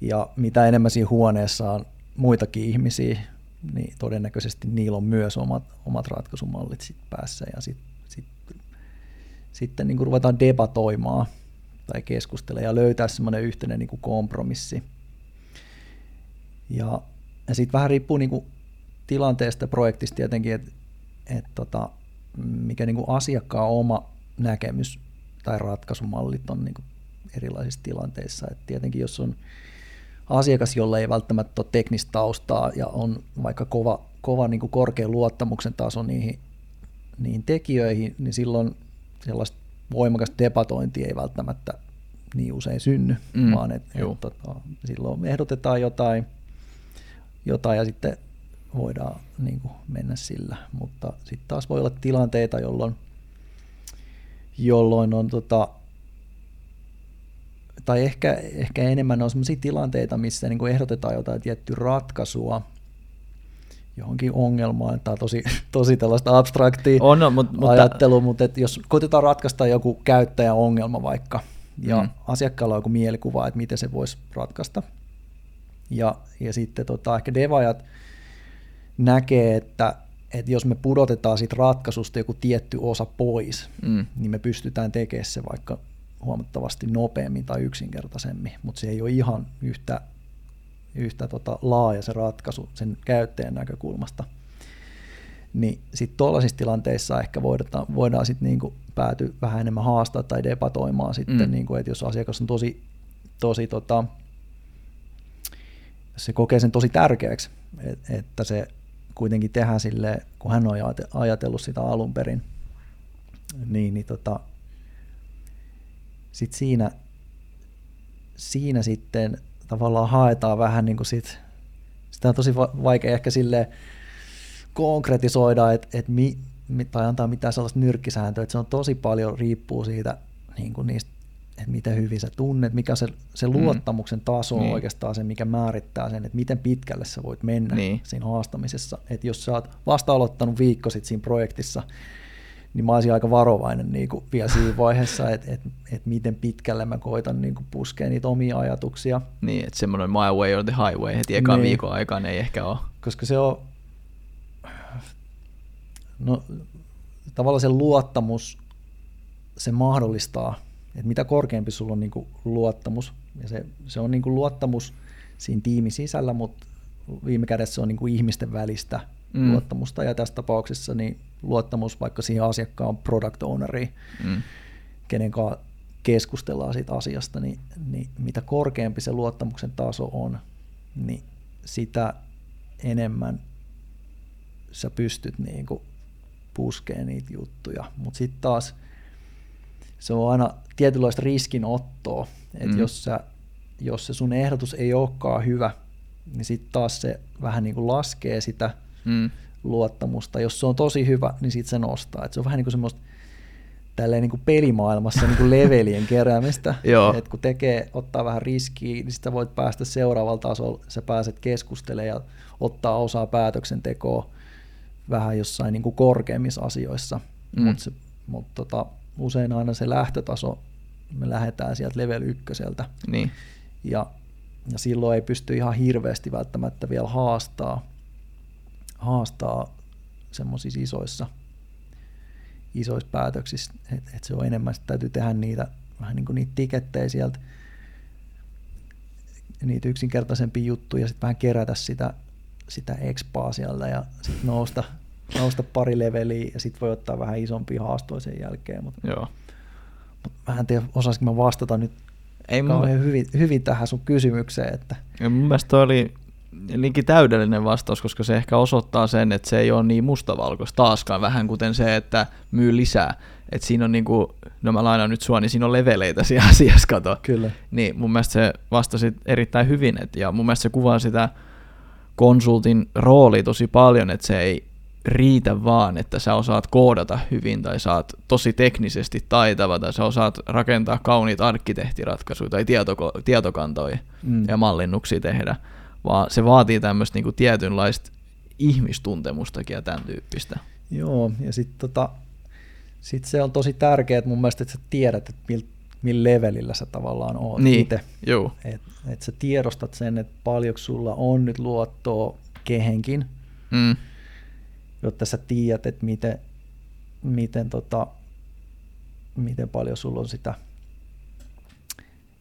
Ja mitä enemmän siinä huoneessa on muitakin ihmisiä, niin todennäköisesti niillä on myös omat, omat ratkaisumallit sit päässä ja sit, sit, sitten niin ruvetaan debatoimaan tai keskustelemaan ja löytää semmoinen yhteinen niin kompromissi. Ja, ja sitten vähän riippuu niin tilanteesta projektista tietenkin, että et tota, mikä niin asiakkaan oma näkemys tai ratkaisumallit on niin erilaisissa tilanteissa. Et tietenkin jos on asiakas, jolla ei välttämättä ole teknistä taustaa ja on vaikka kova, kova niin kuin korkean luottamuksen taso niihin, niihin tekijöihin, niin silloin sellaista voimakasta debatointia ei välttämättä niin usein synny, mm, vaan että et, tota, silloin ehdotetaan jotain, jotain ja sitten voidaan niin kuin mennä sillä, mutta sitten taas voi olla tilanteita, jolloin, jolloin on tota, tai ehkä, ehkä enemmän on sellaisia tilanteita, missä niin kuin ehdotetaan jotain tiettyä ratkaisua johonkin ongelmaan. Tämä on tosi, *laughs* tosi tällaista abstraktia on, no, mutta, ajattelua, mutta että jos koitetaan ratkaista joku käyttäjäongelma vaikka, ja mm. asiakkaalla on joku mielikuva, että miten se voisi ratkaista, ja, ja sitten tota, ehkä devajat näkee, että, että jos me pudotetaan siitä ratkaisusta joku tietty osa pois, mm. niin me pystytään tekemään se vaikka huomattavasti nopeammin tai yksinkertaisemmin, mutta se ei ole ihan yhtä, yhtä tota laaja se ratkaisu sen käyttäjän näkökulmasta. Niin sitten tuollaisissa tilanteissa ehkä voidaan, voidaan sitten niinku päätyä vähän enemmän haastaa tai debatoimaan sitten, mm. niinku, että jos asiakas on tosi, tosi tota, se kokee sen tosi tärkeäksi, että se kuitenkin tehdään sille, kun hän on ajatellut sitä alun perin, niin, niin tota, sit siinä, siinä sitten tavallaan haetaan vähän niin kuin sit, sitä on tosi vaikea ehkä sille konkretisoida, että et mi, tai antaa mitään sellaista nyrkkisääntöä, että se on tosi paljon riippuu siitä niin kuin niistä, että miten hyvin sä tunnet, mikä se, se mm. luottamuksen taso on niin. oikeastaan se, mikä määrittää sen, että miten pitkälle sä voit mennä niin. siinä haastamisessa. Että jos sä oot vasta aloittanut viikko sitten siinä projektissa, niin mä olisin aika varovainen niin kuin vielä siinä vaiheessa, että et, et miten pitkälle mä koitan niin kuin puskea niitä omia ajatuksia. Niin, että semmoinen my way or the highway heti ekan niin. viikon aikaan ei ehkä ole. Koska se on, no tavallaan se luottamus, se mahdollistaa, että mitä korkeampi sulla on niin kuin luottamus, ja se, se on niin kuin luottamus siinä tiimin sisällä, mutta viime kädessä se on niin kuin ihmisten välistä mm. luottamusta, ja tässä tapauksessa niin luottamus vaikka siihen asiakkaan product owneriin, mm. kenen kanssa keskustellaan siitä asiasta, niin, niin mitä korkeampi se luottamuksen taso on, niin sitä enemmän sä pystyt niin kuin puskeen niitä juttuja. Mutta sitten taas se on aina tietynlaista riskinottoa, että mm. jos, sä, jos se sun ehdotus ei olekaan hyvä, niin sitten taas se vähän niin kuin laskee sitä mm luottamusta. Jos se on tosi hyvä, niin sitten se nostaa. Et se on vähän niin kuin semmoista tälleen niin kuin pelimaailmassa niin kuin *laughs* levelien keräämistä. Et kun tekee, ottaa vähän riskiä, niin sitä voit päästä seuraavalla tasolla, sä pääset keskustelemaan ja ottaa osaa päätöksentekoa vähän jossain niin kuin korkeimmissa asioissa. Mm. Mutta mut tota, usein aina se lähtötaso, me lähdetään sieltä level ykköseltä Niin. ja, ja silloin ei pysty ihan hirveästi välttämättä vielä haastaa, haastaa semmoisissa isoissa, isoissa päätöksissä, että et se on enemmän, että täytyy tehdä niitä, vähän niin kuin niitä tikettejä sieltä, niitä yksinkertaisempia juttuja ja sitten vähän kerätä sitä, sitä expaa sieltä ja sitten nousta, nousta pari leveliä ja sitten voi ottaa vähän isompia haastoja sen jälkeen, mutta Joo. mut mä en tiedä, osasinko mä vastata nyt Ei mun, kauhean hyvin, hyvin tähän sun kysymykseen, että ja mun mielestä toi oli liinkin täydellinen vastaus, koska se ehkä osoittaa sen, että se ei ole niin mustavalkoista taaskaan, vähän kuten se, että myy lisää. Että siinä on niinku, no mä lainaan nyt sua, niin siinä on leveleitä siinä *laughs* asiassa, kato. kyllä. Niin mun mielestä se vastasi erittäin hyvin, et, ja mun mielestä se kuvaa sitä konsultin roolia tosi paljon, että se ei riitä vaan, että sä osaat koodata hyvin tai sä oot tosi teknisesti taitava tai sä osaat rakentaa kauniita arkkitehtiratkaisuja tai tietoko- tietokantoja Mm. ja mallinnuksia tehdä, vaan se vaatii tämmöistä niinku tietynlaista ihmistuntemustakin ja tämän tyyppistä. Joo, ja sitten tota, sit se on tosi tärkeää mun mielestä, että sä tiedät, että millä mil levelillä sä tavallaan oot Niin. itse. Joo, Että et sä tiedostat sen, että paljonko sulla on nyt luottoa kehenkin, mm. jotta sä tiedät, että miten, miten, tota, miten paljon sulla on sitä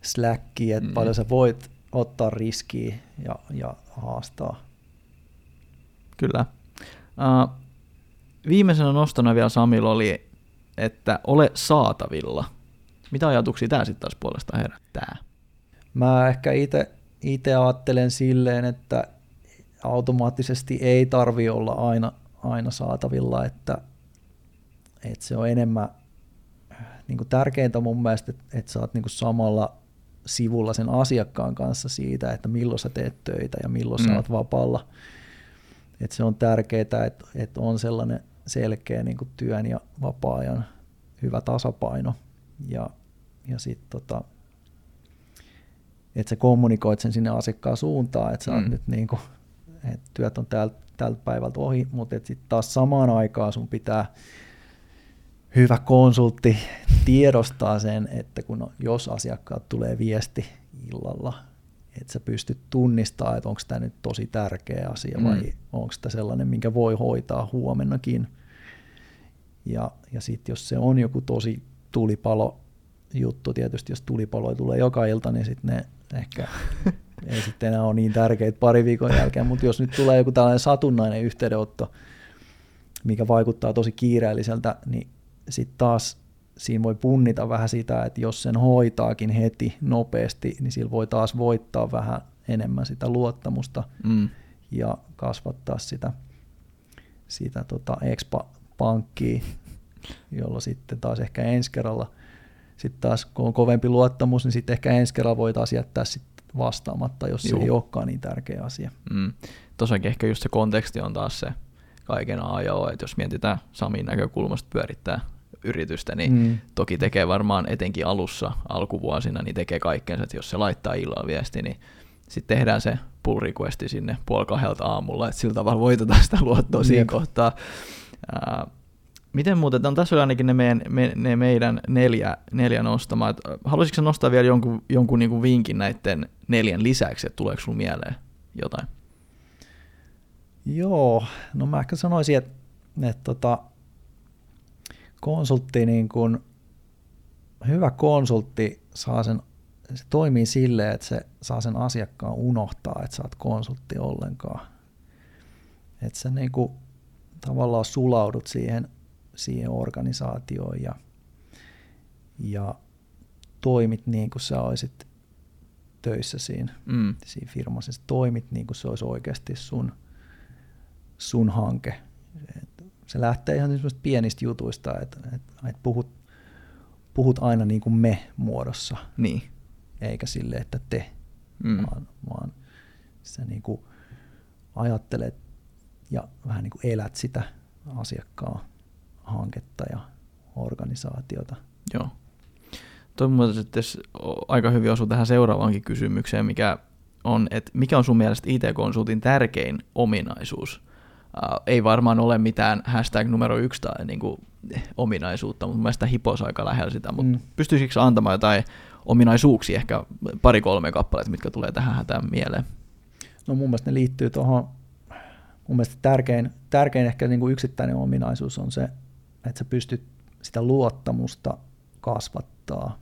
slackia, että mm. paljon sä voit ottaa riskiä ja, ja haastaa. Kyllä. Uh, viimeisenä nostona vielä Samilla oli, että ole saatavilla. Mitä ajatuksia tämä sitten taas puolestaan herättää? Mä ehkä itse ajattelen silleen, että automaattisesti ei tarvi olla aina, aina saatavilla, että, että se on enemmän niin kuin tärkeintä mun mielestä, että, että sä oot niin kuin samalla sivulla sen asiakkaan kanssa siitä, että milloin sä teet töitä ja milloin mm. Sä oot vapaalla. Että se on tärkeää, että, että on sellainen selkeä niin kuin työn ja vapaa-ajan hyvä tasapaino. Ja, ja sitten tota, että sä kommunikoit sen sinne asiakkaan suuntaan, että sä Mm. nyt niin kuin, että työt on täältä, tältä päivältä ohi, mutta sitten taas samaan aikaan sun pitää hyvä konsultti tiedostaa sen, että kun jos asiakkaat tulee viesti illalla, että sä pystyt tunnistamaan, että onko tämä nyt tosi tärkeä asia vai Mm. onko tämä sellainen, minkä voi hoitaa huomennakin. Ja, ja sitten jos se on joku tosi tulipalo juttu, tietysti jos tulipaloja tulee joka ilta, niin sitten ne ehkä *laughs* ei sitten enää ole niin tärkeitä pari viikon jälkeen, mutta jos nyt tulee joku tällainen satunnainen yhteydenotto, mikä vaikuttaa tosi kiireelliseltä, niin sitten taas siinä voi punnita vähän sitä, että jos sen hoitaakin heti nopeasti, niin sillä voi taas voittaa vähän enemmän sitä luottamusta Mm. ja kasvattaa sitä, sitä tota expa-pankkia, jolloin sitten taas ehkä ensi kerralla, sitten taas kun on kovempi luottamus, niin sitten ehkä ensi kerralla voi taas jättää sit vastaamatta, jos Juu. se ei olekaan niin tärkeä asia. Mm. Tosiaankin ehkä just se konteksti on taas se kaiken A ja O, että jos mietitään Samin näkökulmasta pyörittää yritystä, niin Mm. toki tekee varmaan etenkin alussa, alkuvuosina, niin tekee kaikkensa, että jos se laittaa illalla viesti, niin sitten tehdään se pull requesti sinne puoli kahdelta aamulla, että sillä tavalla voitetaan sitä luottoa siinä Jep. kohtaa. Ää, miten muuten, no, tässä oli ainakin ne, meidän, me, ne meidän neljä, neljä nostamaa. Haluaisitko nostaa vielä jonkun, jonkun niinku vinkin näiden neljän lisäksi, että tuleeko sulla mieleen jotain? Joo, no mä ehkä sanoisin, että, että tota, konsultti, niin kun, hyvä konsultti saa sen, se toimii silleen, että se saa sen asiakkaan unohtaa, että sä oot konsultti ollenkaan. Että sä niin kuin, tavallaan sulaudut siihen, siihen organisaatioon ja, ja toimit niin kuin sä olisit töissä siinä, Mm. siinä firmassa. Sä toimit niin kuin se olisi oikeasti sun, sun hanke. Et se lähtee ihan semmoista pienistä jutuista, että et, et puhut, puhut aina niin kuin me muodossa, Niin. eikä sille, että te, Mm. vaan, vaan sä niin kuin ajattelet ja vähän niin kuin elät sitä asiakkaan hanketta ja organisaatiota. Joo. Toi mun mielestä sitten aika hyvin osuu tähän seuraavaankin kysymykseen, mikä on, että mikä on sun mielestä IT-konsultin tärkein ominaisuus? Uh, ei varmaan ole mitään hashtag numero yksi tai niin kuin, ominaisuutta, mutta mun mielestä hipos aika lähellä sitä, mutta mm. pystyisikö antamaan jotain ominaisuuksia, ehkä pari-kolme kappaletta, mitkä tulee tähän hätään mieleen? No mun mielestä ne liittyy tuohon, mun mielestä tärkein, tärkein ehkä niin kuin yksittäinen ominaisuus on se, että sä pystyt sitä luottamusta kasvattaa,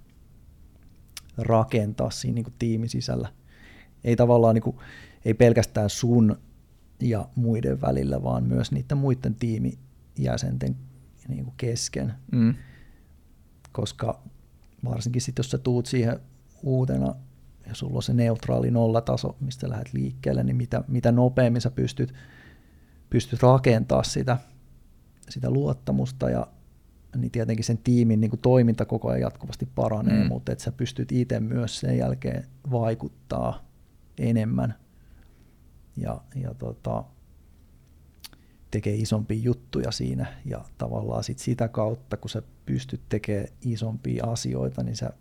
rakentaa siinä niin kuin tiimin sisällä. Ei tavallaan niin kuin, ei pelkästään sun ja muiden välillä, vaan myös niiden muiden tiimijäsenten niin kuin kesken. Mm. Koska varsinkin sitten, jos sä tuut siihen uutena ja sulla on se neutraali nollataso, mistä lähdet liikkeelle, niin mitä, mitä nopeammin sä pystyt, pystyt rakentaa sitä, sitä luottamusta ja niin tietenkin sen tiimin niin kuin toiminta koko ajan jatkuvasti paranee, mm. mutta että sä pystyt itse myös sen jälkeen vaikuttaa enemmän ja, ja tota, tekee isompia juttuja siinä ja tavallaan sit sitä kautta, kun sä pystyt tekemään isompia asioita, niin sä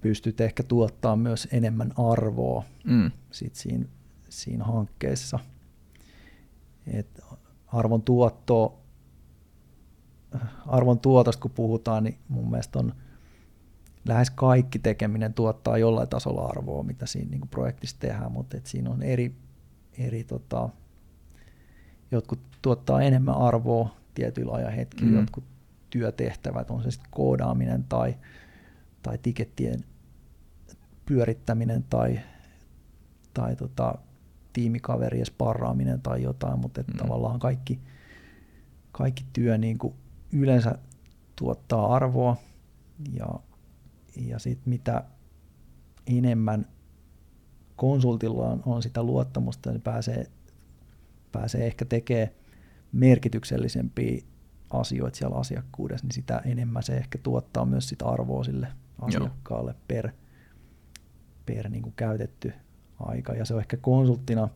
pystyt ehkä tuottaa myös enemmän arvoa mm. sit siinä, siinä hankkeessa. Et arvon tuotto, arvon tuotosta kun puhutaan, niin mun mielestä on lähes kaikki tekeminen tuottaa jollain tasolla arvoa, mitä siinä niin projektissa tehdään, mutta et siinä on eri, eri tota, jotkut tuottaa enemmän arvoa tietyillä ajanhetkillä, mm. jotkut työtehtävät, on se sitten koodaaminen tai, tai tikettien pyörittäminen tai, tai tota, tiimikaverien sparraaminen tai jotain, mutta mm. tavallaan kaikki, kaikki työ niin kuin yleensä tuottaa arvoa ja, ja sitten mitä enemmän konsultilla on, on sitä luottamusta, niin pääsee, pääsee ehkä tekemään merkityksellisempiä asioita siellä asiakkuudessa, niin sitä enemmän se ehkä tuottaa myös sitä arvoa sille asiakkaalle Joo. per, per niin kuin käytetty aika. Ja se on ehkä konsulttina,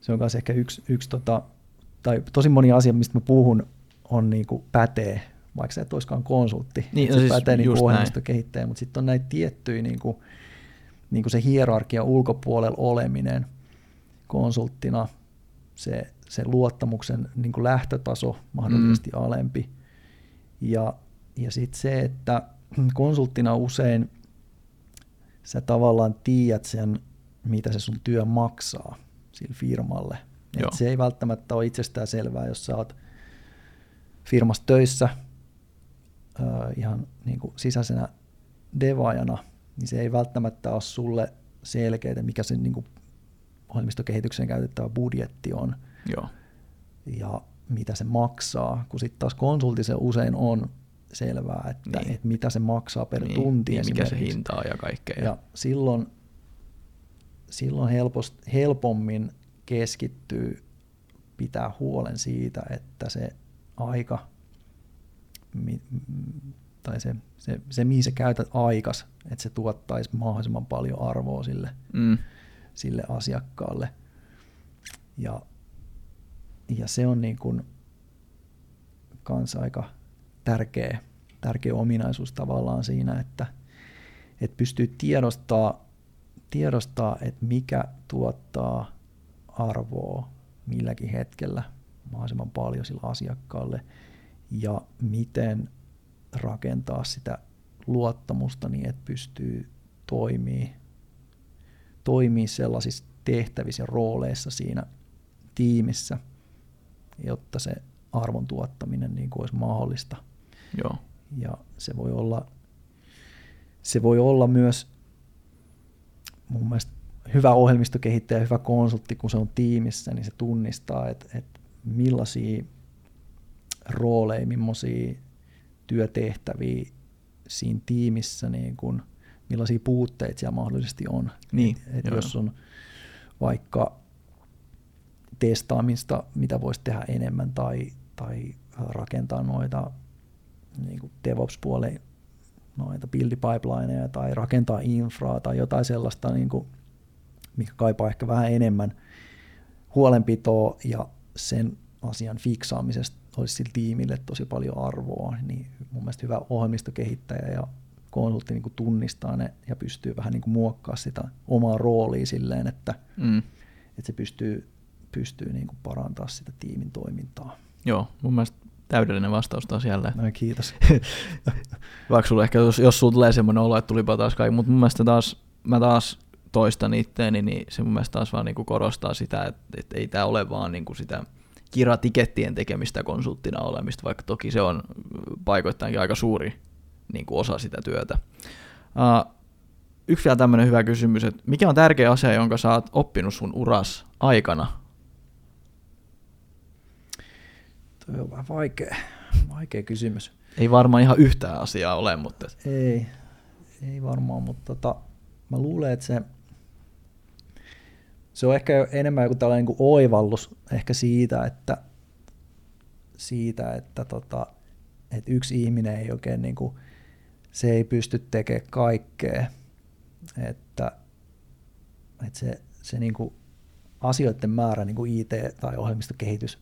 se on myös ehkä yksi, yksi tota, tai tosi moni asia, mistä mä puhun, on niin kuin pätee, vaikka sä et olisikaan konsultti. Niin, no siis pätee niin ohjelmistokehittäjä, mutta sitten on näitä tiettyjä niin kuin, niin kuin se hierarkia ulkopuolella oleminen konsulttina, se, se luottamuksen niin kuin lähtötaso mahdollisesti mm. alempi. Ja, ja sitten se, että konsulttina usein sä tavallaan tiedät sen, mitä se sun työ maksaa sille firmalle. Et se ei välttämättä ole itsestään selvää, jos sä oot firmassa töissä äh, ihan niin kuin sisäisenä devaajana, niin se ei välttämättä ole sulle selkeää, mikä se niin kuin ohjelmistokehitykseen käytettävä budjetti on. Joo. Ja mitä se maksaa, kun sitten taas konsultissa usein on selvää, että, niin. että mitä se maksaa per niin, tunti niin, mikä se hinta on ja kaikkea. Ja silloin, silloin helpost, helpommin keskittyy pitää huolen siitä, että se aika tai se, se, se mihin sä käytät aikas, että se tuottaisi mahdollisimman paljon arvoa sille, mm. sille asiakkaalle. Ja, ja se on niin kuin kans aika tärkeä, tärkeä ominaisuus tavallaan siinä, että, että pystyy tiedostaa, tiedostaa, että mikä tuottaa arvoa milläkin hetkellä mahdollisimman paljon sillä asiakkaalle ja miten rakentaa sitä luottamusta niin, että pystyy toimii, toimii sellaisissa tehtävissä ja rooleissa siinä tiimissä, jotta se arvon tuottaminen niin kuin olisi mahdollista. Joo. Ja se voi olla, se voi olla myös mun mielestä hyvä ohjelmistokehittäjä, hyvä konsultti, kun se on tiimissä, niin se tunnistaa, että, että millaisia rooleja, millaisia työtehtäviä siinä tiimissä, niin kun, millaisia puutteita siellä mahdollisesti on. Niin, et, et jos on vaikka testaamista, mitä voisi tehdä enemmän, tai, tai rakentaa noita niin kuin DevOps-puolen noita build-pipelineja tai rakentaa infraa tai jotain sellaista, niin kuin, mikä kaipaa ehkä vähän enemmän huolenpitoa ja sen asian fiksaamisesta olisi sillä tiimille tosi paljon arvoa, niin mun mielestä hyvä ohjelmistokehittäjä ja konsultti niin tunnistaa ne ja pystyy vähän niin muokkaamaan sitä omaa roolia silleen, että, Mm. että se pystyy, pystyy niin parantaa sitä tiimin toimintaa. Joo, mun mielestä täydellinen vastaus taas jälleen. No, kiitos. *laughs* Vaikka sulla ehkä, jos, jos sulla tulee semmoinen olo, että tulipa taas kaikki, mutta mun mielestä taas, mä taas toistan itteeni, niin se mun mielestä taas vaan niinku korostaa sitä, että, että ei tämä ole vaan niinku sitä kiratikettien tekemistä konsulttina olemista, vaikka toki se on paikoittainkin aika suuri niinku osa sitä työtä. Uh, yksi vielä tämmöinen hyvä kysymys, että mikä on tärkeä asia, jonka sä oot oppinut sun uras aikana? Tuo on vähän vaikea, vaikea kysymys. Ei varmaan ihan yhtään asiaa ole, mutta Ei, ei varmaan, mutta tota, mä luulen, että se, se on ehkä enemmän joku tällainen niin kuin oivallus ehkä siitä, että, siitä, että, tota, että yksi ihminen ei oikein niin kuin, se ei pysty tekemään kaikkea, että, että se, se niin kuin asioiden määrä niin kuin IT- tai ohjelmistokehitys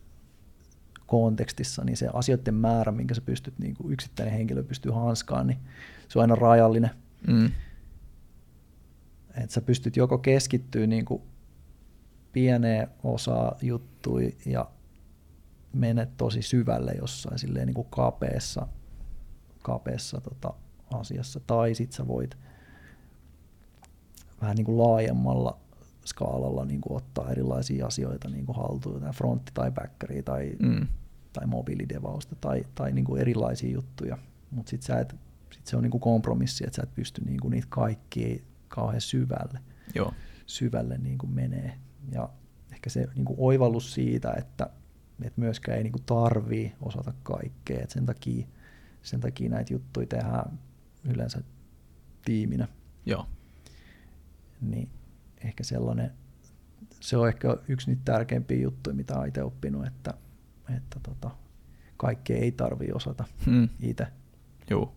kontekstissa, niin se asioiden määrä, minkä sä pystyt, niin kuin yksittäinen henkilö pystyy hanskaan, niin se on aina rajallinen. mm, Että sä pystyt joko keskittyä niin kuin pieneen osaan juttui ja menet tosi syvälle jossain silleen niin kuin kapeassa, kapeassa tota asiassa, tai sit sä voit vähän niin kuin laajemmalla skaalalla niin kuin ottaa erilaisia asioita niin kuin haltuun, tai frontti tai backeri tai, mm, tai mobiilidevausta tai, tai niin kuin erilaisia juttuja, mutta sitten sit se on niin kuin kompromissi, että sä et pysty niin kuin niitä kaikkia kauhean syvälle, joo, syvälle niin kuin menee. Ja ehkä se niin kuin oivallus siitä, että, että myöskään ei niin kuin tarvii osata kaikkea, että sen takia, sen takia näitä juttuja tehdään yleensä tiiminä, joo, niin ehkä sellainen, se on ehkä yksi niitä tärkeimpiä juttuja, mitä olen itse oppinut, että, että tota, kaikkea ei tarvii osata mm, itse. joo.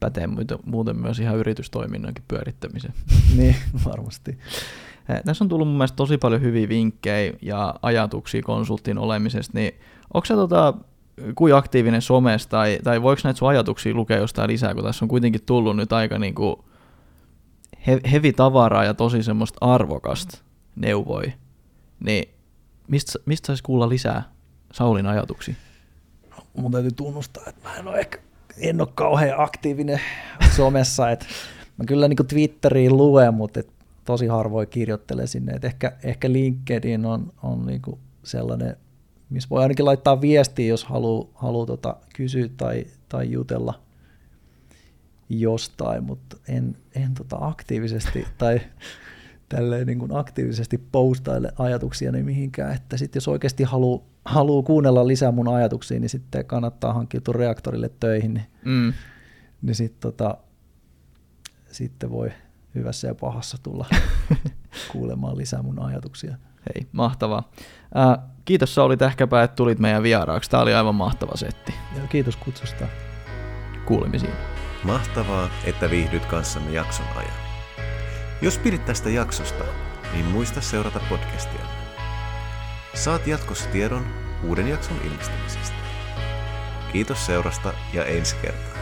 Pätee muuten- muuten myös ihan yritystoiminnankin pyörittämiseen. niin, varmasti. Eh, Tässä on tullut mun mielestä tosi paljon hyviä vinkkejä ja ajatuksia konsultin olemisesta, niin onko se tota, kuin aktiivinen somessa tai, tai voiko näitä sun ajatuksia lukea jostain lisää, kun tässä on kuitenkin tullut nyt aika niinku he, hevi tavaraa ja tosi semmoista arvokasta neuvoi, niin mistä, mistä saisi kuulla lisää Saulin ajatuksia? Mun täytyy tunnustaa, että mä en ole ehkä en ole kauhean aktiivinen somessa, että mä kyllä niin Twitteriin luen, mutta tosi harvoin kirjoittelen sinne, että ehkä, ehkä LinkedIn on, on niin sellainen, missä voi ainakin laittaa viestiä, jos haluaa haluu tota kysyä tai, tai jutella jostain, mutta en, en tota aktiivisesti *laughs* tai tälleen niin kuin aktiivisesti postaile ajatuksia niin mihinkään, että sitten jos oikeasti haluaa haluu kuunnella lisää mun ajatuksia, niin sitten kannattaa hankkiutua reaktorille töihin, niin, Mm. niin sit tota, sitten voi hyvässä ja pahassa tulla *laughs* kuulemaan lisää mun ajatuksia. Hei, mahtavaa. Ää, kiitos Sauli Tähkäpää, että tulit meidän vieraaksi. Tämä oli aivan mahtava setti. Ja kiitos kutsusta. Kuulemisiin. Mahtavaa, että viihdyt kanssamme jakson ajan. Jos pidit tästä jaksosta, niin muista seurata podcastia. Saat jatkossa tiedon uuden jakson ilmestymisestä. Kiitos seurasta ja ensi kertaa.